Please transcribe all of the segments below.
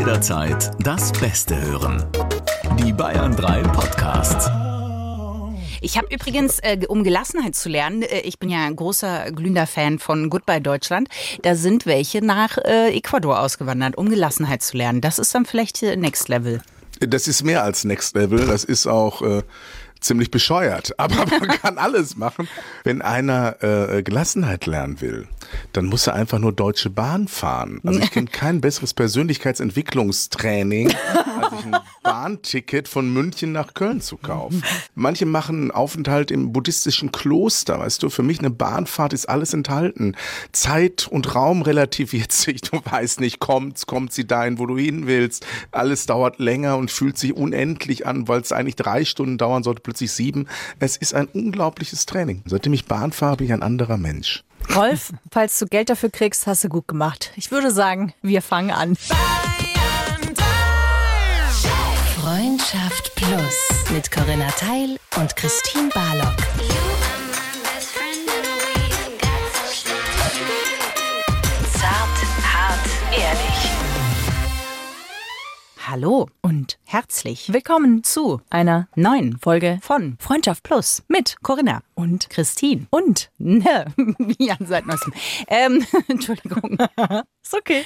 jederzeit das Beste hören. Die Bayern 3 Podcasts. Ich habe übrigens, äh, um Gelassenheit zu lernen, äh, ich bin ja ein großer glühender Fan von Goodbye Deutschland, da sind welche nach äh, Ecuador ausgewandert, um Gelassenheit zu lernen. Das ist dann vielleicht äh, Next Level. Das ist mehr als Next Level. Das ist auch äh, ziemlich bescheuert. Aber man kann alles machen. Wenn einer äh, Gelassenheit lernen will, dann muss er einfach nur Deutsche Bahn fahren. Also ich kenne kein besseres Persönlichkeitsentwicklungstraining, als sich ein Bahnticket von München nach Köln zu kaufen. Manche machen einen Aufenthalt im buddhistischen Kloster, weißt du. Für mich eine Bahnfahrt ist alles enthalten. Zeit und Raum relativiert sich. Du weißt nicht, kommt, kommt sie dahin, wo du hin willst. Alles dauert länger und fühlt sich unendlich an, weil es eigentlich drei Stunden dauern sollte, plötzlich sieben. Es ist ein unglaubliches Training. Seitdem ich Bahn fahre, bin ich ein anderer Mensch. Rolf, falls du Geld dafür kriegst, hast du gut gemacht. Ich würde sagen, wir fangen an. Freundschaft Plus mit Corinna Teil und Christine Barlock. Hallo und herzlich Willkommen zu einer neuen Folge von Freundschaft Plus mit Corinna und Christine. und. Ne, wie an seit neuestem. Ähm, Entschuldigung. Ist okay.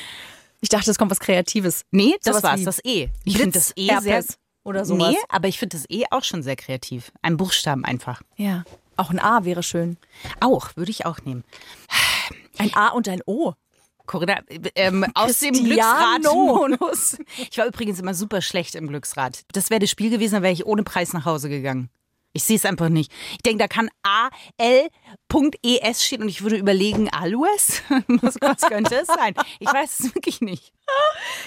Ich dachte, es kommt was Kreatives. Nee, das war's, das E. Ich finde das E sehr. Oder sowas. Nee, aber ich finde das E auch schon sehr kreativ. Ein Buchstaben einfach. Ja. Auch ein A wäre schön. Auch, würde ich auch nehmen. Ein A und ein O. Corinna, ähm, aus dem. Glücksrad-Modus. Ich war übrigens immer super schlecht im Glücksrad. Das wäre das Spiel gewesen, da wäre ich ohne Preis nach Hause gegangen. Ich sehe es einfach nicht. Ich denke, da kann A-L.es stehen und ich würde überlegen, Aloes? Was, was könnte es sein? Ich weiß es wirklich nicht.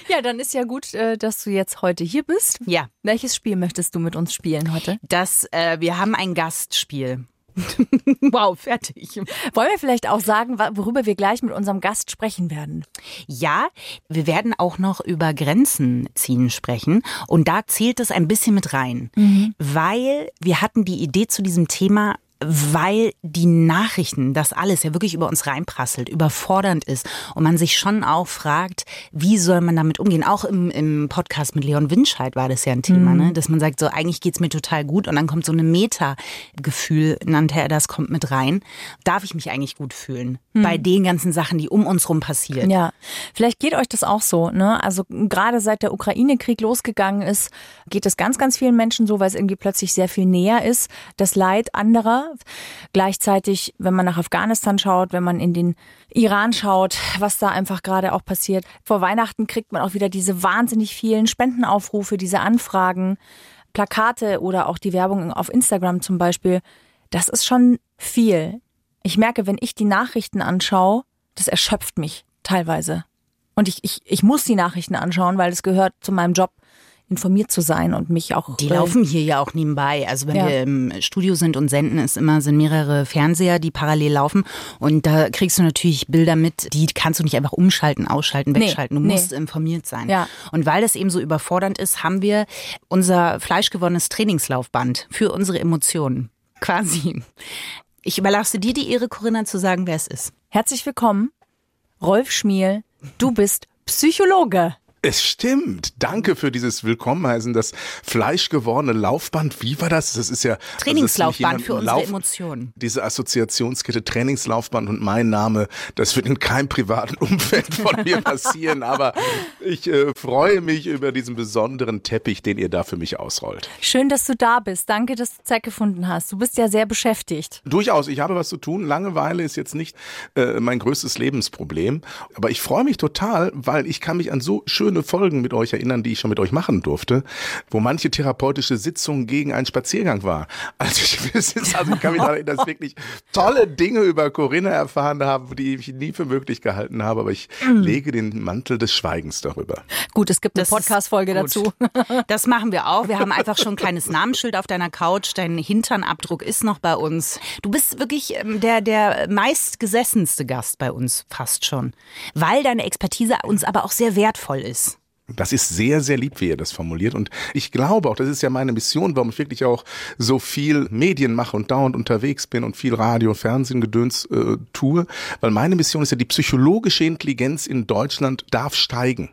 Ja, dann ist ja gut, äh, dass du jetzt heute hier bist. Ja, Welches Spiel möchtest du mit uns spielen heute? das, äh, wir haben ein Gastspiel. wow, fertig. Wollen wir vielleicht auch sagen, worüber wir gleich mit unserem Gast sprechen werden? Ja, wir werden auch noch über Grenzen ziehen sprechen. Und da zählt es ein bisschen mit rein. Weil wir hatten die Idee zu diesem Thema, weil die Nachrichten, das alles ja wirklich über uns reinprasselt, überfordernd ist und man sich schon auch fragt, wie soll man damit umgehen? Auch im, im Podcast mit Leon Winscheid war das ja ein Thema, ne? dass man sagt, so eigentlich geht's mir total gut und dann kommt so eine Meta-Gefühl, nannte er das, kommt mit rein. Darf ich mich eigentlich gut fühlen bei den ganzen Sachen, die um uns rum passieren? Ja, vielleicht geht euch das auch so. Ne? Also gerade seit der Ukraine-Krieg losgegangen ist, geht es ganz, ganz vielen Menschen so, weil es irgendwie plötzlich sehr viel näher ist. Das Leid anderer. Gleichzeitig, wenn man nach Afghanistan schaut, wenn man in den Iran schaut, was da einfach gerade auch passiert. Vor Weihnachten kriegt man auch wieder diese wahnsinnig vielen Spendenaufrufe, diese Anfragen, Plakate oder auch die Werbung auf Instagram zum Beispiel. Das ist schon viel. Ich merke, wenn ich die Nachrichten anschaue, das erschöpft mich teilweise. Und ich, ich, ich muss die Nachrichten anschauen, weil es gehört zu meinem Job, informiert zu sein und mich auch. Die äh, laufen hier ja auch nebenbei. Also wenn Ja. wir im Studio sind und senden, ist immer sind mehrere Fernseher, die parallel laufen und da kriegst du natürlich Bilder mit, die kannst du nicht einfach umschalten, ausschalten, Nee, wegschalten. Du nee. musst informiert sein. Ja. Und weil das eben so überfordernd ist, haben wir unser fleischgewonnenes Trainingslaufband für unsere Emotionen quasi. Ich überlasse dir die Ehre, Corinna, zu sagen, wer es ist. Herzlich willkommen, Rolf Schmiel. Du bist Psychologe. Es stimmt. Danke für dieses Willkommenheißen. Das fleischgewordene Laufband. Wie war das? Das ist ja Trainingslaufband also, dass für unsere jemand Emotionen. Diese Assoziationskette Trainingslaufband und mein Name, das wird in keinem privaten Umfeld von mir passieren. aber ich äh, freue mich über diesen besonderen Teppich, den ihr da für mich ausrollt. Schön, dass du da bist. Danke, dass du Zeit gefunden hast. Du bist ja sehr beschäftigt. Durchaus, ich habe was zu tun. Langeweile ist jetzt nicht äh, mein größtes Lebensproblem. Aber ich freue mich total, weil ich kann mich an so schöne Folgen mit euch erinnern, die ich schon mit euch machen durfte, wo manche therapeutische Sitzung gegen einen Spaziergang war. Also ich, also ich kann mich daran erinnern, dass ich wirklich tolle Dinge über Corinna erfahren habe, die ich nie für möglich gehalten habe. Aber ich lege den Mantel des Schweigens darüber. Gut, es gibt eine Podcast-Folge dazu. Das machen wir auch. Wir haben einfach schon ein kleines Namensschild auf deiner Couch. Dein Hinternabdruck ist noch bei uns. Du bist wirklich ähm, der, der meistgesessenste Gast bei uns, fast schon. Weil deine Expertise uns aber auch sehr wertvoll ist. Das ist sehr, sehr lieb, wie ihr das formuliert. Und ich glaube auch, das ist ja meine Mission, warum ich wirklich auch so viel Medien mache und dauernd unterwegs bin und viel Radio, Fernsehen, Gedöns äh, tue. Weil meine Mission ist ja, die psychologische Intelligenz in Deutschland darf steigen.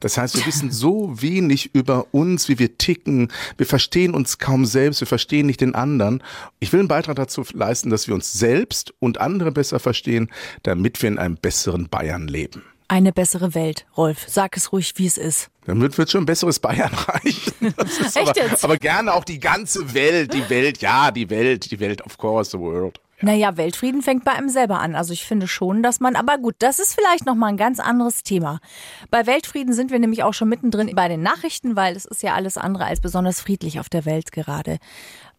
Das heißt, wir wissen so wenig über uns, wie wir ticken. Wir verstehen uns kaum selbst, wir verstehen nicht den anderen. Ich will einen Beitrag dazu leisten, dass wir uns selbst und andere besser verstehen, damit wir in einem besseren Bayern leben. Eine bessere Welt, Rolf. Sag es ruhig, wie es ist. Damit wird schon ein besseres Bayern reichen. Echt aber, jetzt? aber gerne auch die ganze Welt, die Welt, ja, die Welt, die Welt, of course, the world. Naja, Weltfrieden fängt bei einem selber an. Also ich finde schon, dass man, aber gut, das ist vielleicht nochmal ein ganz anderes Thema. Bei Weltfrieden sind wir nämlich auch schon mittendrin bei den Nachrichten, weil es ist ja alles andere als besonders friedlich auf der Welt gerade.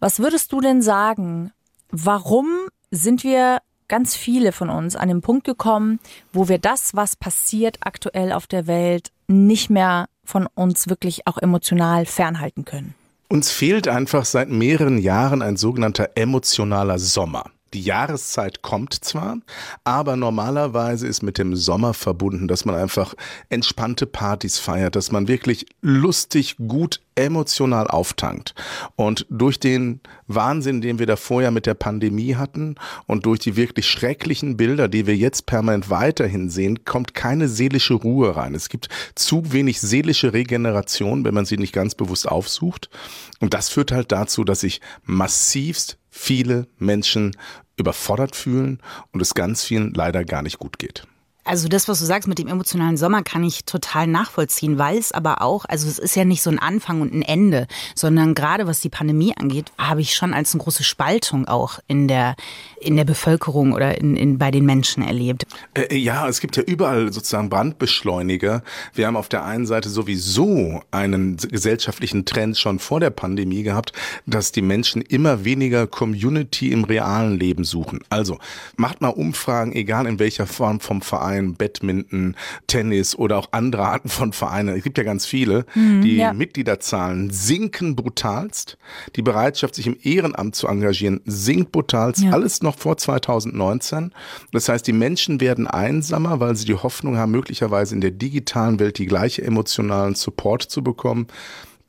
Was würdest du denn sagen? Warum sind wir ganz viele von uns an den Punkt gekommen, wo wir das, was passiert aktuell auf der Welt, nicht mehr von uns wirklich auch emotional fernhalten können? Uns fehlt einfach seit mehreren Jahren ein sogenannter emotionaler Sommer. Die Jahreszeit kommt zwar, aber normalerweise ist mit dem Sommer verbunden, dass man einfach entspannte Partys feiert, dass man wirklich lustig, gut, emotional auftankt. Und durch den Wahnsinn, den wir da vorher mit der Pandemie hatten und durch die wirklich schrecklichen Bilder, die wir jetzt permanent weiterhin sehen, kommt keine seelische Ruhe rein. Es gibt zu wenig seelische Regeneration, wenn man sie nicht ganz bewusst aufsucht. Und das führt halt dazu, dass sich massivst viele Menschen überfordert fühlen und es ganz vielen leider gar nicht gut geht. Also das, was du sagst mit dem emotionalen Sommer, kann ich total nachvollziehen, weil es aber auch, also es ist ja nicht so ein Anfang und ein Ende, sondern gerade was die Pandemie angeht, habe ich schon als eine große Spaltung auch in der in der Bevölkerung oder in, in bei den Menschen erlebt. Äh, ja, es gibt ja überall sozusagen Brandbeschleuniger. Wir haben auf der einen Seite sowieso einen gesellschaftlichen Trend schon vor der Pandemie gehabt, dass die Menschen immer weniger Community im realen Leben suchen. Also macht mal Umfragen, egal in welcher Form vom Verein Verein, Badminton, Tennis oder auch andere Arten von Vereinen. Es gibt ja ganz viele. Mhm, die ja. Mitgliederzahlen sinken brutalst. Die Bereitschaft, sich im Ehrenamt zu engagieren, sinkt brutalst. Ja. Alles noch vor 2019. Das heißt, die Menschen werden einsamer, weil sie die Hoffnung haben, möglicherweise in der digitalen Welt die gleiche emotionalen Support zu bekommen.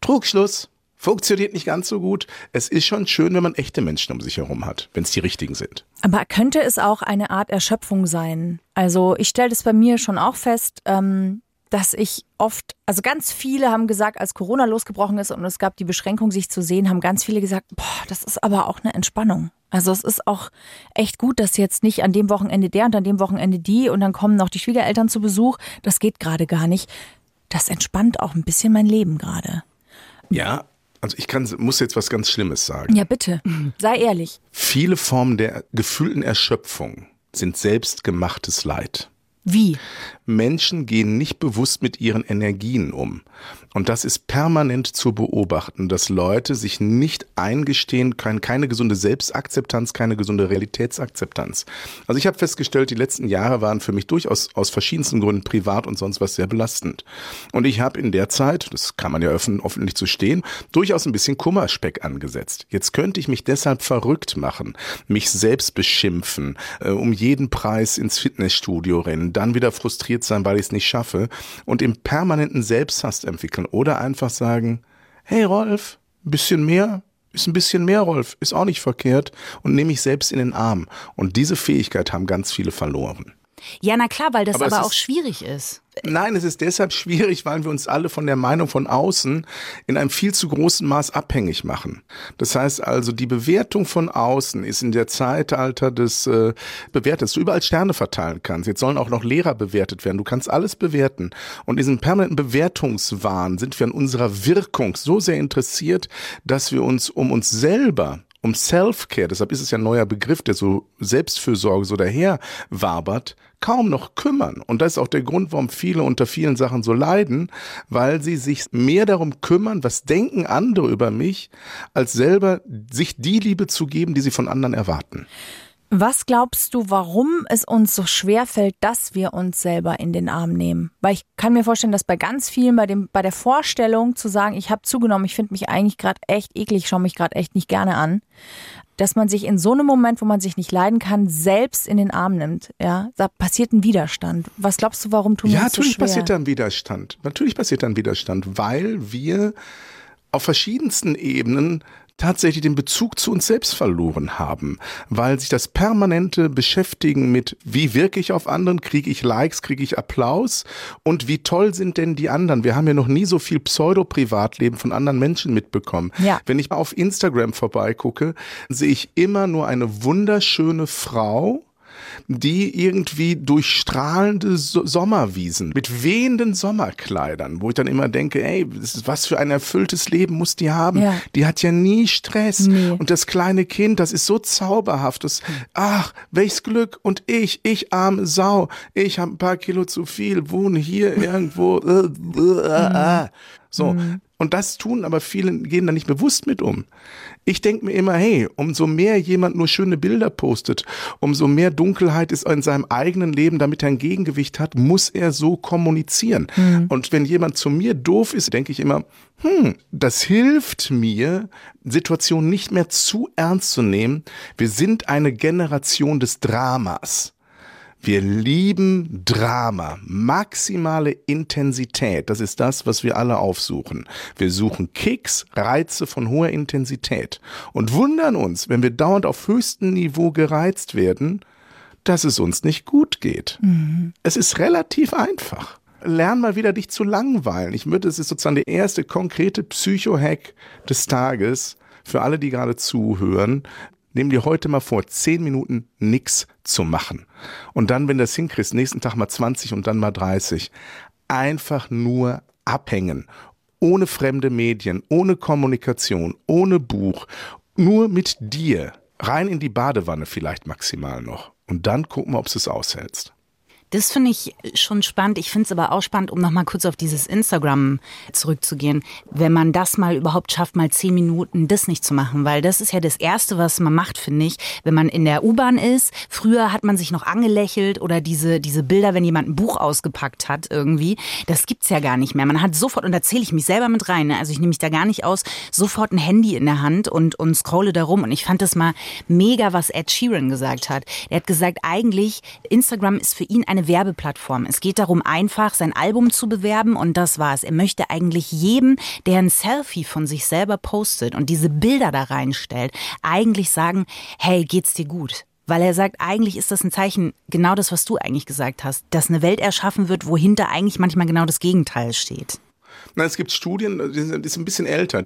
Trugschluss. Funktioniert nicht ganz so gut. Es ist schon schön, wenn man echte Menschen um sich herum hat, wenn es die richtigen sind. Aber könnte es auch eine Art Erschöpfung sein? Also ich stelle das bei mir schon auch fest, ähm, dass ich oft, also ganz viele haben gesagt, als Corona losgebrochen ist und es gab die Beschränkung, sich zu sehen, haben ganz viele gesagt, boah, das ist aber auch eine Entspannung. Also es ist auch echt gut, dass jetzt nicht an dem Wochenende der und an dem Wochenende die und dann kommen noch die Schwiegereltern zu Besuch. Das geht gerade gar nicht. Das entspannt auch ein bisschen mein Leben gerade. Ja, also ich kann, muss jetzt was ganz Schlimmes sagen. Ja, bitte. Sei ehrlich. Viele Formen der gefühlten Erschöpfung sind selbstgemachtes Leid. Wie? Menschen gehen nicht bewusst mit ihren Energien um. Und das ist permanent zu beobachten, dass Leute sich nicht eingestehen können, keine gesunde Selbstakzeptanz, keine gesunde Realitätsakzeptanz. Also ich habe festgestellt, die letzten Jahre waren für mich durchaus aus verschiedensten Gründen privat und sonst was sehr belastend. Und ich habe in der Zeit, das kann man ja öffnen, öffentlich zu stehen, durchaus ein bisschen Kummerspeck angesetzt. Jetzt könnte ich mich deshalb verrückt machen, mich selbst beschimpfen, äh, um jeden Preis ins Fitnessstudio rennen, dann wieder frustriert sein, weil ich es nicht schaffe und im permanenten Selbsthass entwickeln oder einfach sagen, hey Rolf, ein bisschen mehr, ist ein bisschen mehr, Rolf, ist auch nicht verkehrt und nehme ich selbst in den Arm. Und diese Fähigkeit haben ganz viele verloren. Ja, na klar, weil das Aber aber, auch ist- schwierig ist. Nein, es ist deshalb schwierig, weil wir uns alle von der Meinung von außen in einem viel zu großen Maß abhängig machen. Das heißt also, die Bewertung von außen ist in der Zeitalter des äh, Bewertens, du überall Sterne verteilen kannst. Jetzt sollen auch noch Lehrer bewertet werden. Du kannst alles bewerten. Und in diesem permanenten Bewertungswahn sind wir an unserer Wirkung so sehr interessiert, dass wir uns um uns selber um Self-Care, deshalb ist es ja ein neuer Begriff, der so Selbstfürsorge so daher wabert, kaum noch kümmern. Und das ist auch der Grund, warum viele unter vielen Sachen so leiden, weil sie sich mehr darum kümmern, was denken andere über mich, als selber sich die Liebe zu geben, die sie von anderen erwarten. Was glaubst du, warum es uns so schwer fällt, dass wir uns selber in den Arm nehmen? Weil ich kann mir vorstellen, dass bei ganz vielen bei dem bei der Vorstellung zu sagen, ich habe zugenommen, ich finde mich eigentlich gerade echt eklig, ich schaue mich gerade echt nicht gerne an, dass man sich in so einem Moment, wo man sich nicht leiden kann, selbst in den Arm nimmt. Ja, da passiert ein Widerstand. Was glaubst du, warum tun wir Ja, uns so natürlich schwer? passiert da ein Widerstand. Natürlich passiert da ein Widerstand, weil wir auf verschiedensten Ebenen tatsächlich den Bezug zu uns selbst verloren haben, weil sich das permanente Beschäftigen mit, wie wirke ich auf anderen, kriege ich Likes, kriege ich Applaus und wie toll sind denn die anderen. Wir haben ja noch nie so viel Pseudo-Privatleben von anderen Menschen mitbekommen. Ja. Wenn ich auf Instagram vorbeigucke, sehe ich immer nur eine wunderschöne Frau, die irgendwie durch strahlende so Sommerwiesen mit wehenden Sommerkleidern, wo ich dann immer denke, ey, was für ein erfülltes Leben muss die haben? Ja. Die hat ja nie Stress. Nee. Und das kleine Kind, das ist so zauberhaft. Das, ach, welches Glück. Und ich, ich arme Sau, ich habe ein paar Kilo zu viel, wohne hier irgendwo. Äh, äh, äh. So. Und das tun aber viele, gehen da nicht bewusst mit um. Ich denke mir immer, hey, umso mehr jemand nur schöne Bilder postet, umso mehr Dunkelheit ist in seinem eigenen Leben, damit er ein Gegengewicht hat, muss er so kommunizieren. Und wenn jemand zu mir doof ist, denke ich immer, hm, das hilft mir, Situationen nicht mehr zu ernst zu nehmen. Wir sind eine Generation des Dramas. Wir lieben Drama, maximale Intensität. Das ist das, was wir alle aufsuchen. Wir suchen Kicks, Reize von hoher Intensität und wundern uns, wenn wir dauernd auf höchstem Niveau gereizt werden, dass es uns nicht gut geht. Es ist relativ einfach. Lern mal wieder dich zu langweilen. Ich würde, es ist sozusagen der erste konkrete Psycho-Hack des Tages für alle, die gerade zuhören. Nimm dir heute mal vor, zehn Minuten nix zu machen. Und dann, wenn du das hinkriegst, nächsten Tag mal 20 und dann mal 30. Einfach nur abhängen. Ohne fremde Medien, ohne Kommunikation, ohne Buch. Nur mit dir. Rein in die Badewanne vielleicht maximal noch. Und dann gucken wir, ob du es aushältst. Das finde ich schon spannend. Ich finde es aber auch spannend, um nochmal kurz auf dieses Instagram zurückzugehen. Wenn man das mal überhaupt schafft, mal zehn Minuten das nicht zu machen, weil das ist ja das Erste, was man macht, finde ich, wenn man in der U-Bahn ist. Früher hat man sich noch angelächelt oder diese, diese Bilder, wenn jemand ein Buch ausgepackt hat irgendwie. Das gibt's ja gar nicht mehr. Man hat sofort, und da zähle ich mich selber mit rein, ne? also ich nehme mich da gar nicht aus, sofort ein Handy in der Hand und, und scrolle da rum. Und ich fand das mal mega, was Ed Sheeran gesagt hat. Er hat gesagt, eigentlich, Instagram ist für ihn eine Werbeplattform. Es geht darum, einfach sein Album zu bewerben und das war's. Er möchte eigentlich jedem, der ein Selfie von sich selber postet und diese Bilder da reinstellt, eigentlich sagen, hey, geht's dir gut? Weil er sagt, eigentlich ist das ein Zeichen, genau das, was du eigentlich gesagt hast, dass eine Welt erschaffen wird, wohinter eigentlich manchmal genau das Gegenteil steht. Na, es gibt Studien, die sind, die sind ein bisschen älter.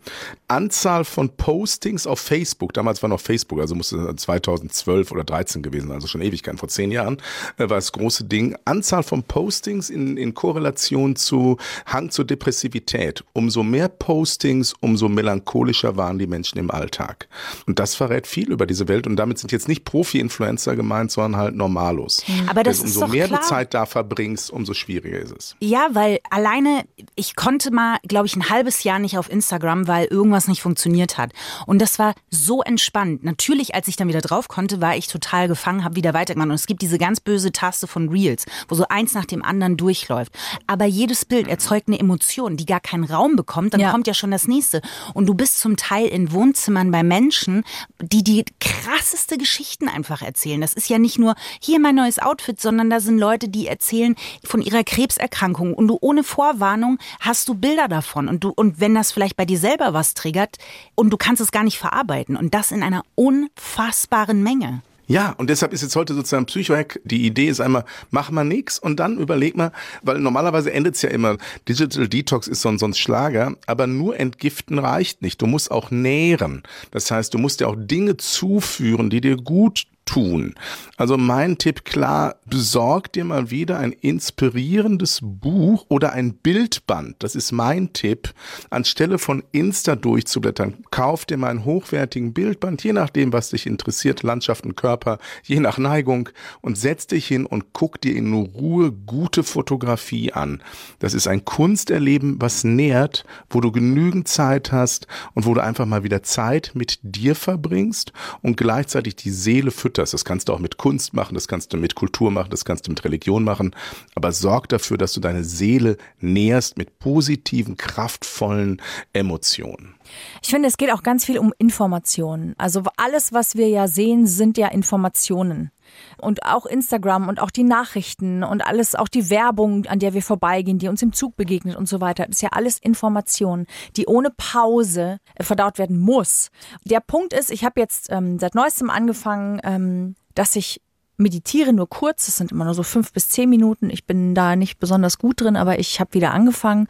Anzahl von Postings auf Facebook, damals war noch Facebook, also musste 2012 oder 13 gewesen, also schon Ewigkeiten, vor zehn Jahren, äh, war das große Ding. Anzahl von Postings in, in Korrelation zu Hang zur Depressivität. Umso mehr Postings, umso melancholischer waren die Menschen im Alltag. Und das verrät viel über diese Welt und damit sind jetzt nicht Profi-Influencer gemeint, sondern halt Normalos. Aber das Denn ist umso doch mehr klar. du Zeit da verbringst, umso schwieriger ist es. Ja, weil alleine, ich konnte mal, glaube ich, ein halbes Jahr nicht auf Instagram, weil irgendwas nicht funktioniert hat. Und das war so entspannt. Natürlich, als ich dann wieder drauf konnte, war ich total gefangen, habe wieder weitergemacht. Und es gibt diese ganz böse Taste von Reels, wo so eins nach dem anderen durchläuft. Aber jedes Bild erzeugt eine Emotion, die gar keinen Raum bekommt. Dann Ja. kommt ja schon das nächste. Und du bist zum Teil in Wohnzimmern bei Menschen, die die krasseste Geschichten einfach erzählen. Das ist ja nicht nur hier mein neues Outfit, sondern da sind Leute, die erzählen von ihrer Krebserkrankung und du ohne Vorwarnung hast du Bilder davon und du und wenn das vielleicht bei dir selber was triggert und du kannst es gar nicht verarbeiten und das in einer unfassbaren Menge. Ja, und deshalb ist jetzt heute sozusagen Psychohack. Die Idee ist einmal, mach mal nix und dann überleg mal, weil normalerweise endet's ja immer, Digital Detox ist so ein, so ein Schlager, aber nur entgiften reicht nicht. Du musst auch nähren. Das heißt, du musst dir auch Dinge zuführen, die dir gut tun. Also mein Tipp klar, besorg dir mal wieder ein inspirierendes Buch oder ein Bildband. Das ist mein Tipp. Anstelle von Insta durchzublättern, kauf dir mal einen hochwertigen Bildband, je nachdem, was dich interessiert, Landschaften, Körper, je nach Neigung und setz dich hin und guck dir in Ruhe gute Fotografie an. Das ist ein Kunsterleben, was nährt, wo du genügend Zeit hast und wo du einfach mal wieder Zeit mit dir verbringst und gleichzeitig die Seele fütterst. Das kannst du auch mit Kunst machen, das kannst du mit Kultur machen, das kannst du mit Religion machen, aber sorg dafür, dass du deine Seele nährst mit positiven, kraftvollen Emotionen. Ich finde, es geht auch ganz viel um Informationen. Also alles, was wir ja sehen, sind ja Informationen. Und auch Instagram und auch die Nachrichten und alles, auch die Werbung, an der wir vorbeigehen, die uns im Zug begegnet und so weiter. Ist ja alles Information, die ohne Pause äh, verdaut werden muss. Der Punkt ist, ich habe jetzt ähm, seit neuestem angefangen, ähm, dass ich meditiere nur kurz, das sind immer nur so fünf bis zehn Minuten. Ich bin da nicht besonders gut drin, aber ich habe wieder angefangen.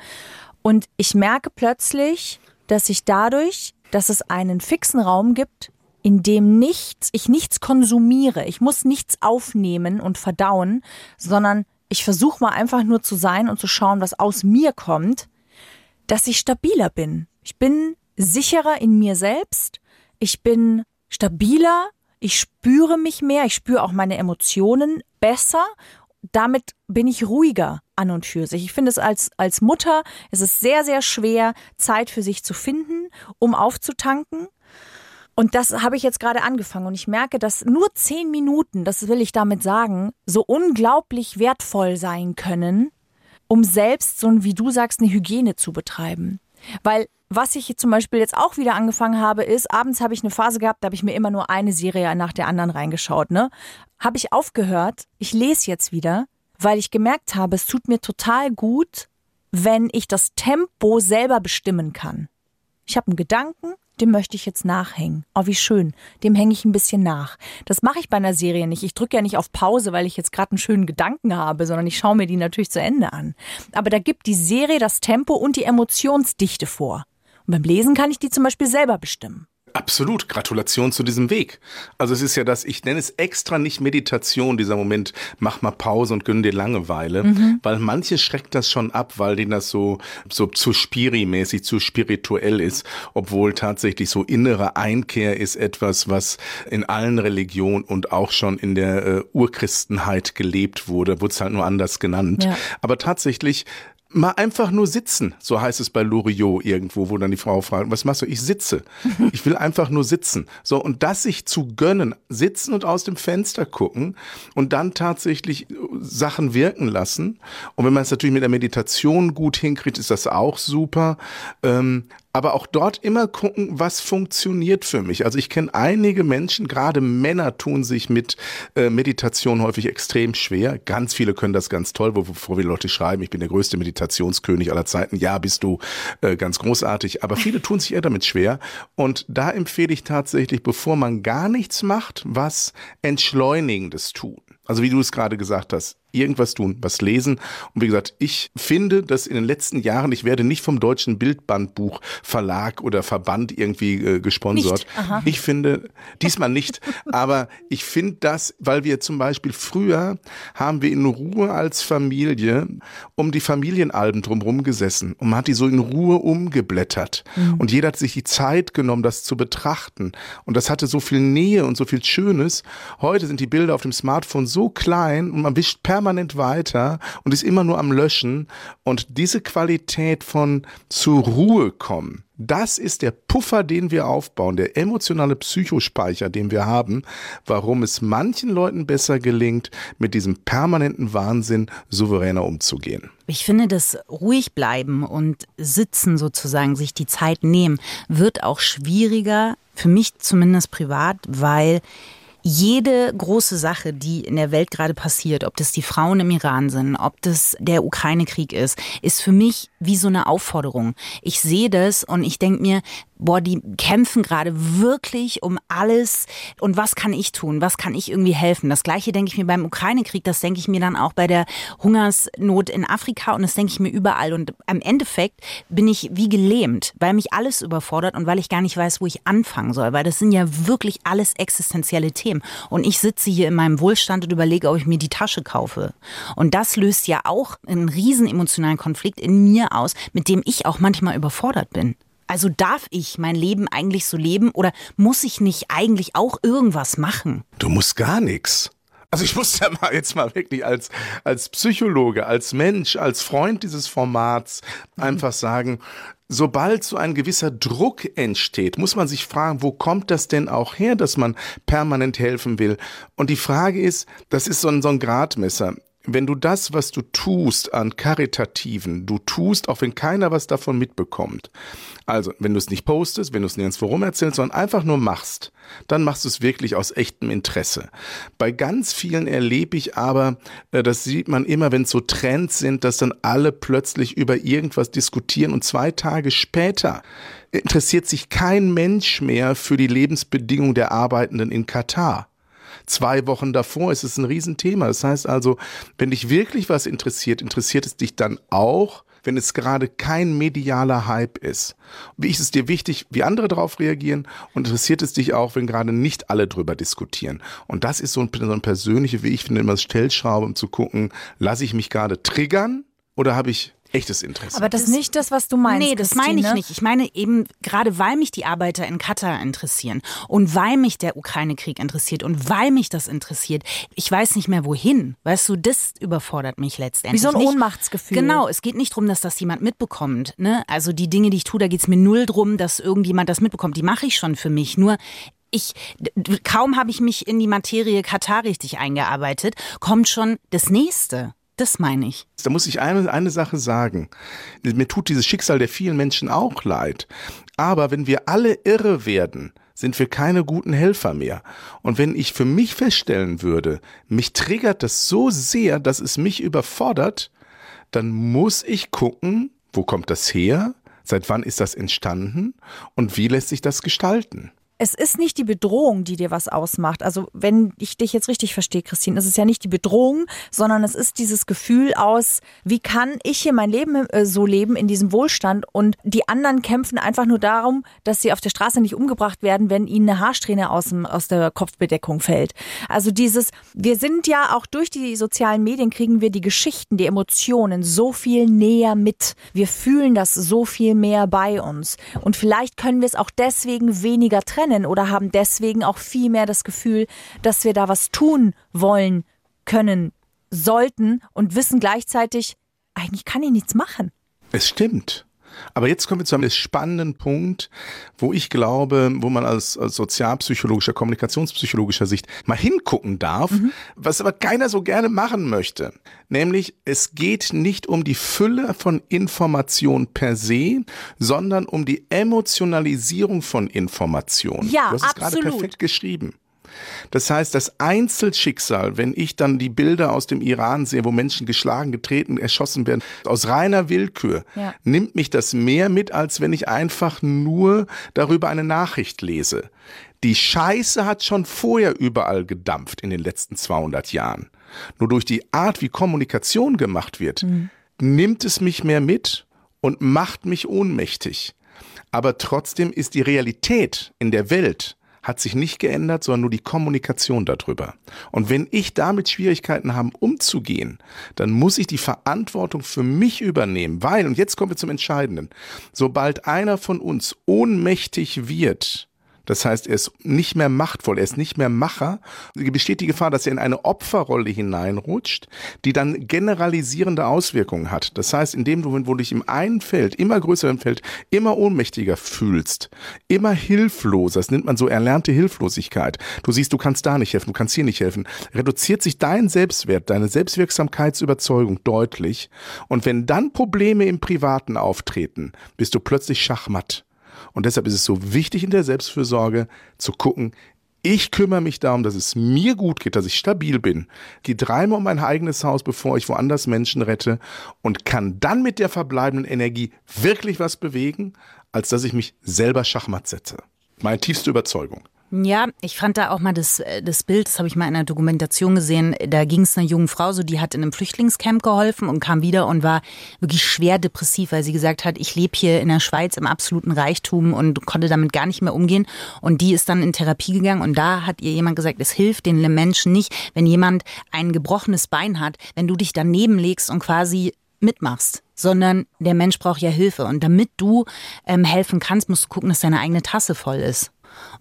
Und ich merke plötzlich, dass ich dadurch, dass es einen fixen Raum gibt, in dem nichts, ich nichts konsumiere, ich muss nichts aufnehmen und verdauen, sondern ich versuche mal einfach nur zu sein und zu schauen, was aus mir kommt, dass ich stabiler bin. Ich bin sicherer in mir selbst, ich bin stabiler, ich spüre mich mehr, ich spüre auch meine Emotionen besser. Damit bin ich ruhiger an und für sich. Ich finde es als, als Mutter ist es sehr, sehr schwer, Zeit für sich zu finden, um aufzutanken. Und das habe ich jetzt gerade angefangen und ich merke, dass nur zehn Minuten, das will ich damit sagen, so unglaublich wertvoll sein können, um selbst so, wie du sagst, eine Hygiene zu betreiben. Weil was ich zum Beispiel jetzt auch wieder angefangen habe, ist, abends habe ich eine Phase gehabt, da habe ich mir immer nur eine Serie nach der anderen reingeschaut, ne? Habe ich aufgehört, ich lese jetzt wieder, weil ich gemerkt habe, es tut mir total gut, wenn ich das Tempo selber bestimmen kann. Ich habe einen Gedanken, dem möchte ich jetzt nachhängen. Oh, wie schön. Dem hänge ich ein bisschen nach. Das mache ich bei einer Serie nicht. Ich drücke ja nicht auf Pause, weil ich jetzt gerade einen schönen Gedanken habe, sondern ich schaue mir die natürlich zu Ende an. Aber da gibt die Serie das Tempo und die Emotionsdichte vor. Und beim Lesen kann ich die zum Beispiel selber bestimmen. Absolut, Gratulation zu diesem Weg. Also es ist ja das, ich nenne es extra nicht Meditation, dieser Moment, mach mal Pause und gönn dir Langeweile, mhm. weil manche schreckt das schon ab, weil denen das so, so zu spiri-mäßig, zu spirituell ist, obwohl tatsächlich so innere Einkehr ist etwas, was in allen Religionen und auch schon in der äh, Urchristenheit gelebt wurde, wurde es halt nur anders genannt. Ja. Aber tatsächlich Mal einfach nur sitzen, so heißt es bei Loriot irgendwo, wo dann die Frau fragt, was machst du? Ich sitze. Ich will einfach nur sitzen. So, und das sich zu gönnen, sitzen und aus dem Fenster gucken und dann tatsächlich Sachen wirken lassen. Und wenn man es natürlich mit der Meditation gut hinkriegt, ist das auch super. Ähm, aber auch dort immer gucken, was funktioniert für mich. Also ich kenne einige Menschen, gerade Männer tun sich mit äh, Meditation häufig extrem schwer. Ganz viele können das ganz toll, wovor wir Leute schreiben, ich bin der größte Meditationskönig aller Zeiten. Ja, bist du äh, ganz großartig. Aber viele tun sich eher damit schwer. Und da empfehle ich tatsächlich, bevor man gar nichts macht, was Entschleunigendes tun. Also wie du es gerade gesagt hast, irgendwas tun, was lesen. Und wie gesagt, ich finde, dass in den letzten Jahren, ich werde nicht vom Deutschen Bildbandbuch Verlag oder Verband irgendwie äh, gesponsert. Ich finde, diesmal nicht, aber ich finde das, weil wir zum Beispiel früher haben wir in Ruhe als Familie um die Familienalben drumherum gesessen und man hat die so in Ruhe umgeblättert. Mhm. Und jeder hat sich die Zeit genommen, das zu betrachten. Und das hatte so viel Nähe und so viel Schönes. Heute sind die Bilder auf dem Smartphone so klein und man wischt per permanent weiter und ist immer nur am Löschen. Und diese Qualität von zur Ruhe kommen, das ist der Puffer, den wir aufbauen, der emotionale Psychospeicher, den wir haben, warum es manchen Leuten besser gelingt, mit diesem permanenten Wahnsinn souveräner umzugehen. Ich finde, das ruhig bleiben und sitzen sozusagen, sich die Zeit nehmen, wird auch schwieriger, für mich zumindest privat, weil jede große Sache, die in der Welt gerade passiert, ob das die Frauen im Iran sind, ob das der Ukraine-Krieg ist, ist für mich wie so eine Aufforderung. Ich sehe das und ich denke mir, boah, die kämpfen gerade wirklich um alles und was kann ich tun? Was kann ich irgendwie helfen? Das gleiche denke ich mir beim Ukraine-Krieg, das denke ich mir dann auch bei der Hungersnot in Afrika und das denke ich mir überall und am Endeffekt bin ich wie gelähmt, weil mich alles überfordert und weil ich gar nicht weiß, wo ich anfangen soll, weil das sind ja wirklich alles existenzielle Themen und ich sitze hier in meinem Wohlstand und überlege, ob ich mir die Tasche kaufe und das löst ja auch einen riesen emotionalen Konflikt in mir aus, mit dem ich auch manchmal überfordert bin. Also darf ich mein Leben eigentlich so leben oder muss ich nicht eigentlich auch irgendwas machen? Du musst gar nichts. Also ich muss ja mal jetzt mal wirklich als, als Psychologe, als Mensch, als Freund dieses Formats einfach sagen, sobald so ein gewisser Druck entsteht, muss man sich fragen, wo kommt das denn auch her, dass man permanent helfen will? Und die Frage ist, das ist so ein, so ein Gradmesser wenn du das, was du tust an Karitativen, du tust, auch wenn keiner was davon mitbekommt. Also, wenn du es nicht postest, wenn du es nirgendwo rum erzählst, sondern einfach nur machst, dann machst du es wirklich aus echtem Interesse. Bei ganz vielen erlebe ich aber, äh, das sieht man immer, wenn es so Trends sind, dass dann alle plötzlich über irgendwas diskutieren und zwei Tage später interessiert sich kein Mensch mehr für die Lebensbedingungen der Arbeitenden in Katar zwei Wochen davor ist es ein Riesenthema. Das heißt also, wenn dich wirklich was interessiert, interessiert es dich dann auch, wenn es gerade kein medialer Hype ist. Wie ist es dir wichtig, wie andere darauf reagieren und interessiert es dich auch, wenn gerade nicht alle drüber diskutieren. Und das ist so ein, so ein persönliche, wie ich finde, immer Stellschraube, um zu gucken, lasse ich mich gerade triggern oder habe ich echtes Interesse. Aber das ist nicht das, was du meinst. Nee, das meine ich nicht. Ich meine eben, gerade weil mich die Arbeiter in Katar interessieren und weil mich der Ukraine-Krieg interessiert und weil mich das interessiert, ich weiß nicht mehr wohin. Weißt du, das überfordert mich letztendlich. Wie so ein nicht, Ohnmachtsgefühl. Genau, es geht nicht darum, dass das jemand mitbekommt. Ne? Also die Dinge, die ich tue, da geht es mir null drum, dass irgendjemand das mitbekommt. Die mache ich schon für mich. Nur ich kaum habe ich mich in die Materie Katar richtig eingearbeitet, kommt schon das nächste. Das meine ich. Da muss ich eine, eine Sache sagen. Mir tut dieses Schicksal der vielen Menschen auch leid. Aber wenn wir alle irre werden, sind wir keine guten Helfer mehr. Und wenn ich für mich feststellen würde, mich triggert das so sehr, dass es mich überfordert, dann muss ich gucken, wo kommt das her? Seit wann ist das entstanden? Und wie lässt sich das gestalten? Es ist nicht die Bedrohung, die dir was ausmacht. Also wenn ich dich jetzt richtig verstehe, Christine, es ist ja nicht die Bedrohung, sondern es ist dieses Gefühl aus, wie kann ich hier mein Leben äh, so leben in diesem Wohlstand und die anderen kämpfen einfach nur darum, dass sie auf der Straße nicht umgebracht werden, wenn ihnen eine Haarsträhne aus, dem, aus der Kopfbedeckung fällt. Also dieses, wir sind ja auch durch die sozialen Medien kriegen wir die Geschichten, die Emotionen so viel näher mit. Wir fühlen das so viel mehr bei uns. Und vielleicht können wir es auch deswegen weniger trennen kennen oder haben deswegen auch viel mehr das Gefühl, dass wir da was tun wollen, können, sollten und wissen gleichzeitig, eigentlich kann ich nichts machen. Es stimmt. Aber jetzt kommen wir zu einem spannenden Punkt, wo ich glaube, wo man als, als sozialpsychologischer, kommunikationspsychologischer Sicht mal hingucken darf, mhm. was aber keiner so gerne machen möchte. Nämlich, es geht nicht um die Fülle von Information per se, sondern um die Emotionalisierung von Information. Ja, du hast absolut. es gerade perfekt geschrieben. Das heißt, das Einzelschicksal, wenn ich dann die Bilder aus dem Iran sehe, wo Menschen geschlagen, getreten, erschossen werden, aus reiner Willkür, ja. nimmt mich das mehr mit, als wenn ich einfach nur darüber eine Nachricht lese. Die Scheiße hat schon vorher überall gedampft in den letzten 200 Jahren. Nur durch die Art, wie Kommunikation gemacht wird, mhm. nimmt es mich mehr mit und macht mich ohnmächtig. Aber trotzdem ist die Realität in der Welt hat sich nicht geändert, sondern nur die Kommunikation darüber. Und wenn ich damit Schwierigkeiten habe, umzugehen, dann muss ich die Verantwortung für mich übernehmen, weil, und jetzt kommen wir zum Entscheidenden, sobald einer von uns ohnmächtig wird, das heißt, er ist nicht mehr machtvoll, er ist nicht mehr Macher. Besteht die Gefahr, dass er in eine Opferrolle hineinrutscht, die dann generalisierende Auswirkungen hat. Das heißt, in dem Moment, wo du dich im einen Feld, immer größeren Feld, immer ohnmächtiger fühlst, immer hilfloser, das nennt man so erlernte Hilflosigkeit. Du siehst, du kannst da nicht helfen, du kannst hier nicht helfen, reduziert sich dein Selbstwert, deine Selbstwirksamkeitsüberzeugung deutlich. Und wenn dann Probleme im Privaten auftreten, bist du plötzlich schachmatt. Und deshalb ist es so wichtig in der Selbstfürsorge zu gucken, ich kümmere mich darum, dass es mir gut geht, dass ich stabil bin. Gehe dreimal um mein eigenes Haus, bevor ich woanders Menschen rette und kann dann mit der verbleibenden Energie wirklich was bewegen, als dass ich mich selber Schachmatt setze. Meine tiefste Überzeugung. Ja, ich fand da auch mal das, äh, das Bild, das habe ich mal in einer Dokumentation gesehen. Da ging es einer jungen Frau so, die hat in einem Flüchtlingscamp geholfen und kam wieder und war wirklich schwer depressiv, weil sie gesagt hat, ich lebe hier in der Schweiz im absoluten Reichtum und konnte damit gar nicht mehr umgehen. Und die ist dann in Therapie gegangen und da hat ihr jemand gesagt, es hilft den Menschen nicht, wenn jemand ein gebrochenes Bein hat, wenn du dich daneben legst und quasi mitmachst, sondern der Mensch braucht ja Hilfe. Und damit du ähm, helfen kannst, musst du gucken, dass deine eigene Tasse voll ist.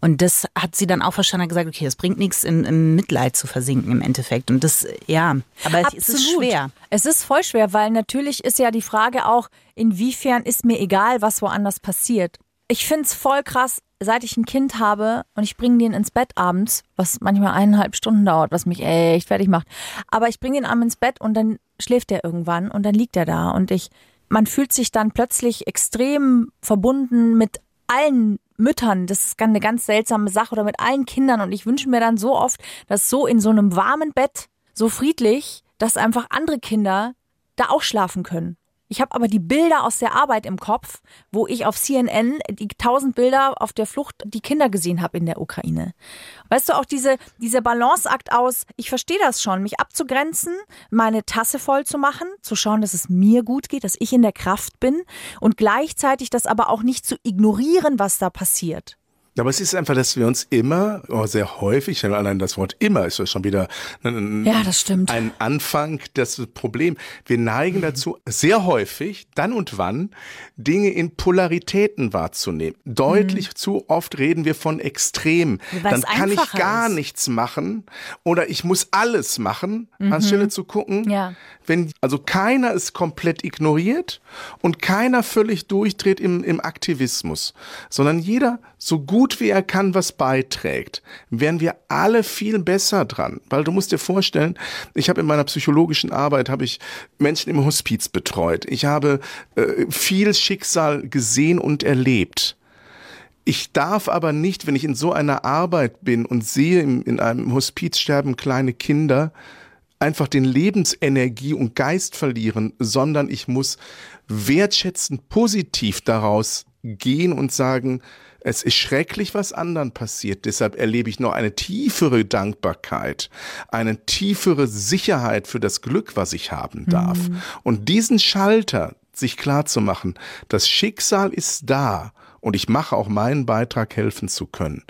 Und das hat sie dann auch verstanden, gesagt, okay, es bringt nichts, im, im, Mitleid zu versinken im Endeffekt. Und das, ja, aber Absolut. es ist schwer. Es ist voll schwer, weil natürlich ist ja die Frage auch, inwiefern ist mir egal, was woanders passiert. Ich finde es voll krass, seit ich ein Kind habe und ich bringe den ins Bett abends, was manchmal eineinhalb Stunden dauert, was mich echt fertig macht. Aber ich bringe den abends ins Bett und dann schläft er irgendwann und dann liegt er da und ich, man fühlt sich dann plötzlich extrem verbunden mit allen Müttern. Das ist eine ganz seltsame Sache oder mit allen Kindern und ich wünsche mir dann so oft, dass so in so einem warmen Bett, so friedlich, dass einfach andere Kinder da auch schlafen können. Ich habe aber die Bilder aus der Arbeit im Kopf, wo ich auf CNN die tausend Bilder auf der Flucht die Kinder gesehen habe in der Ukraine. Weißt du, auch diese, dieser Balanceakt aus, ich verstehe das schon, mich abzugrenzen, meine Tasse voll zu machen, zu schauen, dass es mir gut geht, dass ich in der Kraft bin und gleichzeitig das aber auch nicht zu ignorieren, was da passiert. Aber es ist einfach, dass wir uns immer, oh, sehr häufig, allein das Wort immer ist schon wieder ein, ja, das stimmt. ein Anfang, das Problem. Wir neigen dazu, sehr häufig, dann und wann, Dinge in Polaritäten wahrzunehmen. Deutlich mhm. zu oft reden wir von Extrem. Weil dann kann ich gar ist. nichts machen oder ich muss alles machen, mhm. anstelle zu gucken, ja. wenn also keiner es komplett ignoriert und keiner völlig durchdreht im, im Aktivismus, sondern jeder so gut wie er kann was beiträgt, wären wir alle viel besser dran. Weil du musst dir vorstellen, ich habe in meiner psychologischen Arbeit habe ich Menschen im Hospiz betreut. Ich habe äh, viel Schicksal gesehen und erlebt. Ich darf aber nicht, wenn ich in so einer Arbeit bin und sehe in einem Hospiz sterben kleine Kinder, einfach den Lebensenergie und Geist verlieren, sondern ich muss wertschätzend positiv daraus gehen und sagen, es ist schrecklich, was anderen passiert. Deshalb erlebe ich noch eine tiefere Dankbarkeit, eine tiefere Sicherheit für das Glück, was ich haben darf. Mhm. Und diesen Schalter sich klar zu machen, das Schicksal ist da und ich mache auch meinen Beitrag, helfen zu können.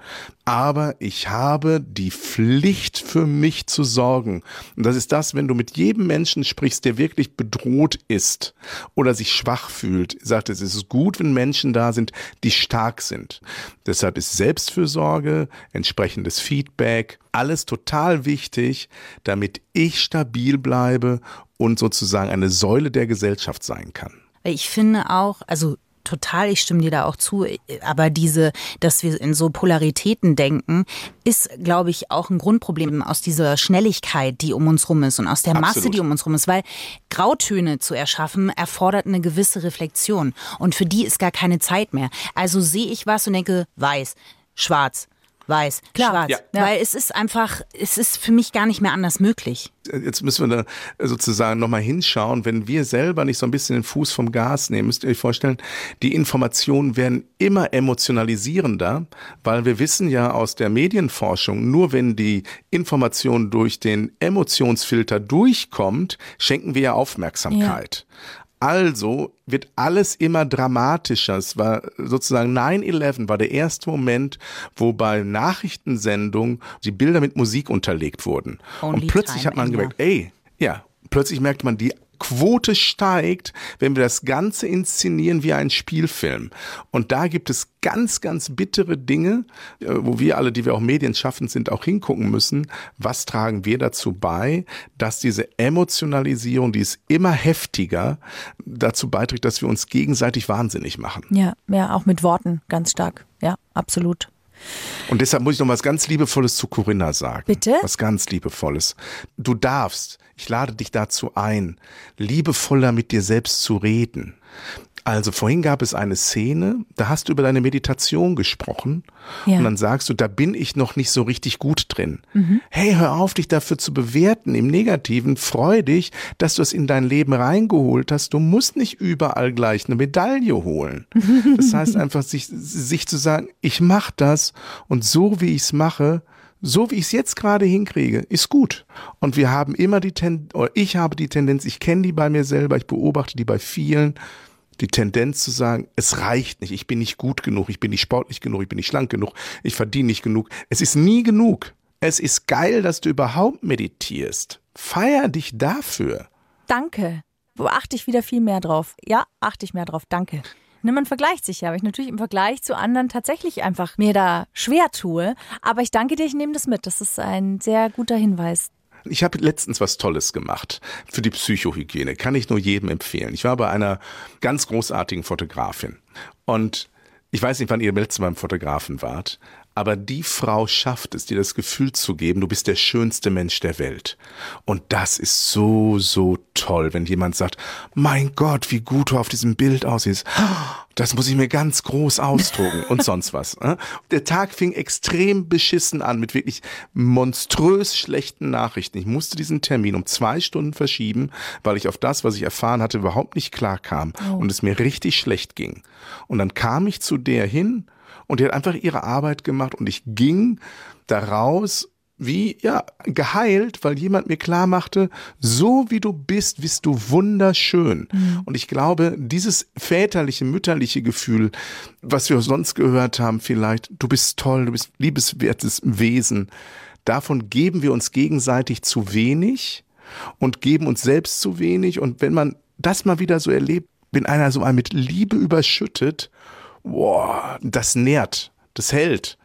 Aber ich habe die Pflicht für mich zu sorgen. Und das ist das, wenn du mit jedem Menschen sprichst, der wirklich bedroht ist oder sich schwach fühlt, sagt es, es ist gut, wenn Menschen da sind, die stark sind. Deshalb ist Selbstfürsorge, entsprechendes Feedback, alles total wichtig, damit ich stabil bleibe und sozusagen eine Säule der Gesellschaft sein kann. Ich finde auch, also total, ich stimme dir da auch zu, aber diese, dass wir in so Polaritäten denken, ist, glaube ich, auch ein Grundproblem aus dieser Schnelligkeit, die um uns rum ist und aus der Absolut. Masse, die um uns rum ist, weil Grautöne zu erschaffen erfordert eine gewisse Reflexion und für die ist gar keine Zeit mehr. Also sehe ich was und denke, weiß, schwarz, weiß, Klar. schwarz. Ja. Weil es ist einfach, es ist für mich gar nicht mehr anders möglich. Jetzt müssen wir da sozusagen nochmal hinschauen, wenn wir selber nicht so ein bisschen den Fuß vom Gas nehmen, müsst ihr euch vorstellen, die Informationen werden immer emotionalisierender, weil wir wissen ja aus der Medienforschung, nur wenn die Information durch den Emotionsfilter durchkommt, schenken wir ja Aufmerksamkeit. Ja. Also wird alles immer dramatischer. Es war sozusagen 9-11 war der erste Moment, wo bei Nachrichtensendungen die Bilder mit Musik unterlegt wurden. Only Und plötzlich hat man gemerkt, ey, ja, plötzlich merkt man, die Quote steigt, wenn wir das Ganze inszenieren wie ein Spielfilm. Und da gibt es ganz, ganz bittere Dinge, äh, wo wir alle, die wir auch Medien schaffen sind, auch hingucken müssen. Was tragen wir dazu bei, dass diese Emotionalisierung, die ist immer heftiger, dazu beiträgt, dass wir uns gegenseitig wahnsinnig machen. Ja, ja, auch mit Worten ganz stark. Ja, absolut. Und deshalb muss ich noch was ganz Liebevolles zu Corinna sagen. Bitte? Was ganz Liebevolles. Du darfst, ich lade dich dazu ein, liebevoller mit dir selbst zu reden. Also vorhin gab es eine Szene, da hast du über deine Meditation gesprochen ja. und dann sagst du, da bin ich noch nicht so richtig gut drin. Mhm. Hey, hör auf, dich dafür zu bewerten im Negativen. Freu dich, dass du es in dein Leben reingeholt hast. Du musst nicht überall gleich eine Medaille holen. Das heißt einfach, sich, sich zu sagen, ich mach das und so wie ich es mache, so wie ich es jetzt gerade hinkriege, ist gut. Und wir haben immer die Tendenz, ich habe die Tendenz, ich kenne die bei mir selber, ich beobachte die bei vielen, die Tendenz zu sagen, es reicht nicht, ich bin nicht gut genug, ich bin nicht sportlich genug, ich bin nicht schlank genug, ich verdiene nicht genug. Es ist nie genug. Es ist geil, dass du überhaupt meditierst. Feier dich dafür. Danke. Wo achte ich wieder viel mehr drauf? Ja, achte ich mehr drauf. Danke. Ne, man vergleicht sich ja, weil ich natürlich im Vergleich zu anderen tatsächlich einfach mir da schwer tue. Aber ich danke dir, ich nehme das mit. Das ist ein sehr guter Hinweis. Ich habe letztens was Tolles gemacht für die Psychohygiene. Kann ich nur jedem empfehlen. Ich war bei einer ganz großartigen Fotografin und Ich weiß nicht, wann ihr letztes Mal beim Fotografen wart, aber die Frau schafft es, dir das Gefühl zu geben, du bist der schönste Mensch der Welt. Und das ist so, so toll, wenn jemand sagt, mein Gott, wie gut du auf diesem Bild aussiehst. Das muss ich mir ganz groß ausdrucken und sonst was. ne? Der Tag fing extrem beschissen an mit wirklich monströs schlechten Nachrichten. Ich musste diesen Termin um zwei Stunden verschieben, weil ich auf das, was ich erfahren hatte, überhaupt nicht klar kam und es mir richtig schlecht ging. Und dann kam ich zu der hin und die hat einfach ihre Arbeit gemacht und ich ging daraus wie, ja, geheilt, weil jemand mir klar machte, so wie du bist, bist du wunderschön. Und ich glaube, dieses väterliche, mütterliche Gefühl, was wir sonst gehört haben, vielleicht, du bist toll, du bist liebeswertes Wesen, davon geben wir uns gegenseitig zu wenig und geben uns selbst zu wenig. Und wenn man das mal wieder so erlebt, wenn einer so einen mit Liebe überschüttet, boah, das nährt, das hält.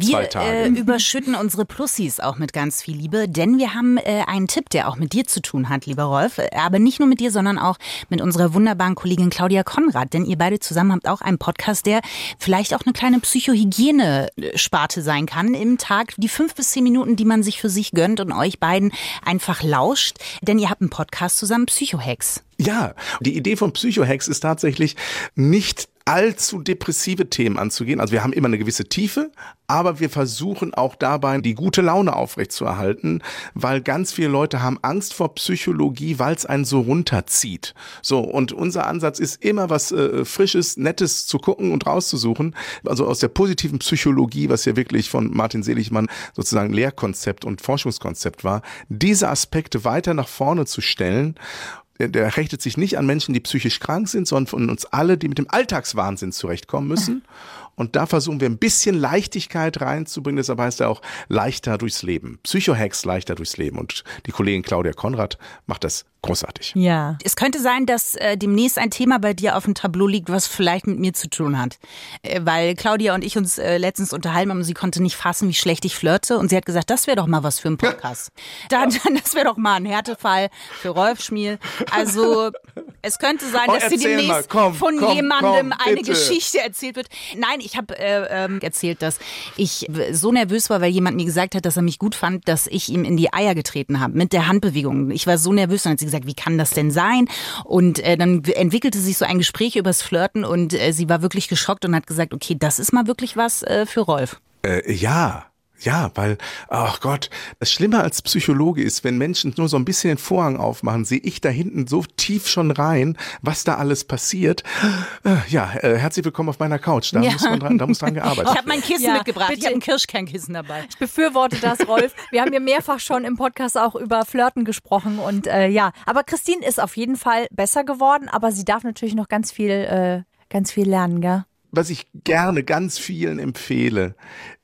Zwei Wir äh, überschütten unsere Plussis auch mit ganz viel Liebe, denn wir haben äh, einen Tipp, der auch mit dir zu tun hat, lieber Rolf. Äh, Aber nicht nur mit dir, sondern auch mit unserer wunderbaren Kollegin Claudia Konrad. Denn ihr beide zusammen habt auch einen Podcast, der vielleicht auch eine kleine Psychohygiene-Sparte sein kann im Tag. Die fünf bis zehn Minuten, die man sich für sich gönnt und euch beiden einfach lauscht. Denn ihr habt einen Podcast zusammen, Psychohex. Ja, die Idee von Psychohex ist tatsächlich nicht allzu depressive Themen anzugehen. Also wir haben immer eine gewisse Tiefe, aber wir versuchen auch dabei die gute Laune aufrechtzuerhalten, weil ganz viele Leute haben Angst vor Psychologie, weil es einen so runterzieht. So, und unser Ansatz ist immer was äh, Frisches, Nettes zu gucken und rauszusuchen. Also aus der positiven Psychologie, was ja wirklich von Martin Seligmann sozusagen Lehrkonzept und Forschungskonzept war, diese Aspekte weiter nach vorne zu stellen der, der richtet sich nicht an Menschen, die psychisch krank sind, sondern von uns alle, die mit dem Alltagswahnsinn zurechtkommen müssen. Und da versuchen wir ein bisschen Leichtigkeit reinzubringen. Deshalb heißt er auch leichter durchs Leben. Psychohacks leichter durchs Leben. Und die Kollegin Claudia Konrad macht das großartig. Ja. Es könnte sein, dass äh, demnächst ein Thema bei dir auf dem Tableau liegt, was vielleicht mit mir zu tun hat. Äh, weil Claudia und ich uns äh, letztens unterhalten haben und sie konnte nicht fassen, wie schlecht ich flirte. Und sie hat gesagt, das wäre doch mal was für einen Podcast. Dann, dann, das wäre doch mal ein Härtefall für Rolf Schmiel. Also es könnte sein, Oh, dass erzähl demnächst mal, komm, von komm, jemandem komm, eine. Geschichte erzählt wird. Nein, ich habe äh, ähm, erzählt, dass ich so nervös war, weil jemand mir gesagt hat, dass er mich gut fand, dass ich ihm in die Eier getreten habe mit der Handbewegung. Ich war so nervös und hat sie gesagt, wie kann das denn sein? Und äh, dann entwickelte sich so ein Gespräch übers Flirten und äh, sie war wirklich geschockt und hat gesagt, okay, das ist mal wirklich was äh, für Rolf. Äh, ja. Ja, weil, ach Gott, das Schlimme als Psychologe ist, wenn Menschen nur so ein bisschen den Vorhang aufmachen, sehe ich da hinten so tief schon rein, was da alles passiert. Äh, ja, äh, herzlich willkommen auf meiner Couch. Da Ja. muss man dran, da muss dran gearbeitet Ich habe mein Kissen Ja, mitgebracht. Ich bitte. habe ein Kirschkernkissen dabei. Ich befürworte das, Rolf. Wir haben ja mehrfach schon im Podcast auch über Flirten gesprochen und äh, ja, aber Christine ist auf jeden Fall besser geworden, aber sie darf natürlich noch ganz viel, äh, ganz viel lernen, gell? Was ich gerne ganz vielen empfehle,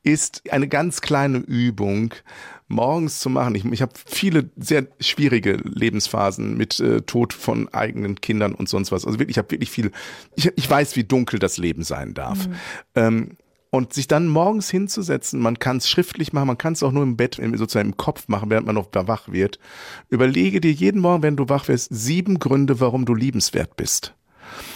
ist eine ganz kleine Übung morgens zu machen. Ich, ich habe viele sehr schwierige Lebensphasen mit äh, Tod von eigenen Kindern und sonst was. Also wirklich, ich habe wirklich viel. Ich, ich weiß, wie dunkel das Leben sein darf. Ähm, und sich dann morgens hinzusetzen, man kann es schriftlich machen, man kann es auch nur im Bett, sozusagen im Kopf machen, während man noch wach wird. Überlege dir jeden Morgen, wenn du wach wirst, sieben Gründe, warum du liebenswert bist.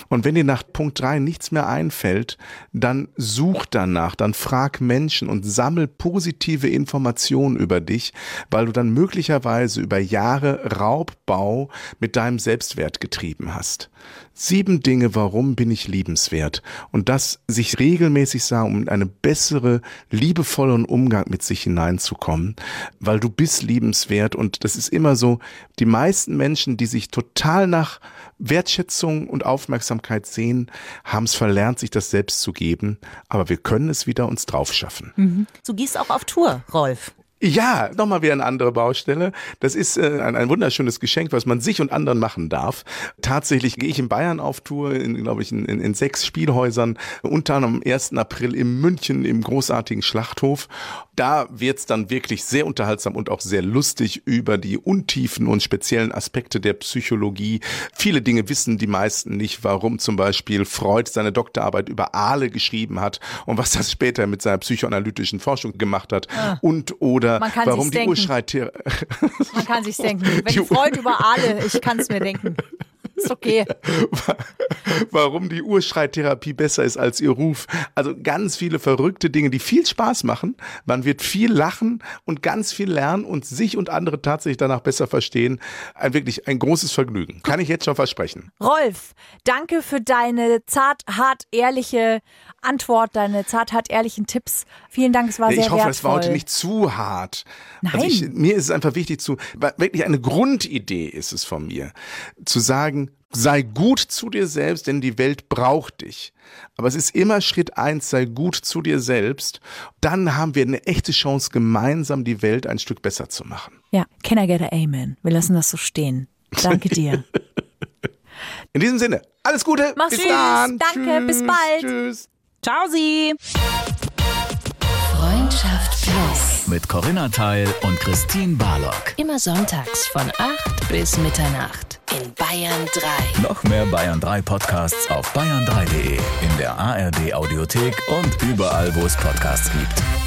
Und wenn dir nach Punkt drei nichts mehr einfällt, dann such danach, dann frag Menschen und sammel positive Informationen über dich, weil du dann möglicherweise über Jahre Raubbau mit deinem Selbstwert getrieben hast. Sieben Dinge, warum bin ich liebenswert? Und das sich regelmäßig sagen, um in eine bessere, liebevolleren Umgang mit sich hineinzukommen, weil du bist liebenswert und das ist immer so, die meisten Menschen, die sich total nach Wertschätzung und Aufmerksamkeit sehen, haben es verlernt, sich das selbst zu geben, aber wir können es wieder uns drauf schaffen. Du gehst auch auf Tour, Rolf. Ja, nochmal wieder eine andere Baustelle. Das ist äh, ein, ein wunderschönes Geschenk, was man sich und anderen machen darf. Tatsächlich gehe ich in Bayern auf Tour, in, glaube ich, in, in, in sechs Spielhäusern, unter anderem am 1. April in München im großartigen Schlachthof. Da wird's dann wirklich sehr unterhaltsam und auch sehr lustig über die Untiefen und speziellen Aspekte der Psychologie. Viele Dinge wissen die meisten nicht, warum zum Beispiel Freud seine Doktorarbeit über Aale geschrieben hat und was das später mit seiner psychoanalytischen Forschung gemacht hat und oder Man kann warum die denken. Urschreitherapie Man kann sich's denken. Wenn Die- Freud über alle, ich kann es mir denken. Ist okay. Warum die Urschreittherapie besser ist als ihr Ruf. Also ganz viele verrückte Dinge, die viel Spaß machen. Man wird viel lachen und ganz viel lernen und sich und andere tatsächlich danach besser verstehen. Ein wirklich ein großes Vergnügen. Kann ich jetzt schon versprechen. Rolf, danke für deine zart, hart, ehrliche Antwort, deine zart, hart, ehrlichen Tipps. Vielen Dank, es war sehr Ich hoffe, wertvoll. es war heute nicht zu hart. Also Nein. ich, mir ist es einfach wichtig zu, wirklich eine Grundidee ist es von mir, zu sagen, sei gut zu dir selbst, denn die Welt braucht dich. Aber es ist immer Schritt eins, sei gut zu dir selbst. Dann haben wir eine echte Chance, gemeinsam die Welt ein Stück besser zu machen. Ja, can I get a Amen? Wir lassen das so stehen. Danke dir. In diesem Sinne, alles Gute. Mach's bis tschüss. dann. Danke, bis Tschüss, bald. Tschüss. Ciao, Sie! Freundschaft Plus. Mit Corinna Teil und Christine Barlock. Immer sonntags von 8 bis Mitternacht in Bayern 3. Noch mehr Bayern 3 Podcasts auf bayern3.de, in der ARD Audiothek und überall, wo es Podcasts gibt.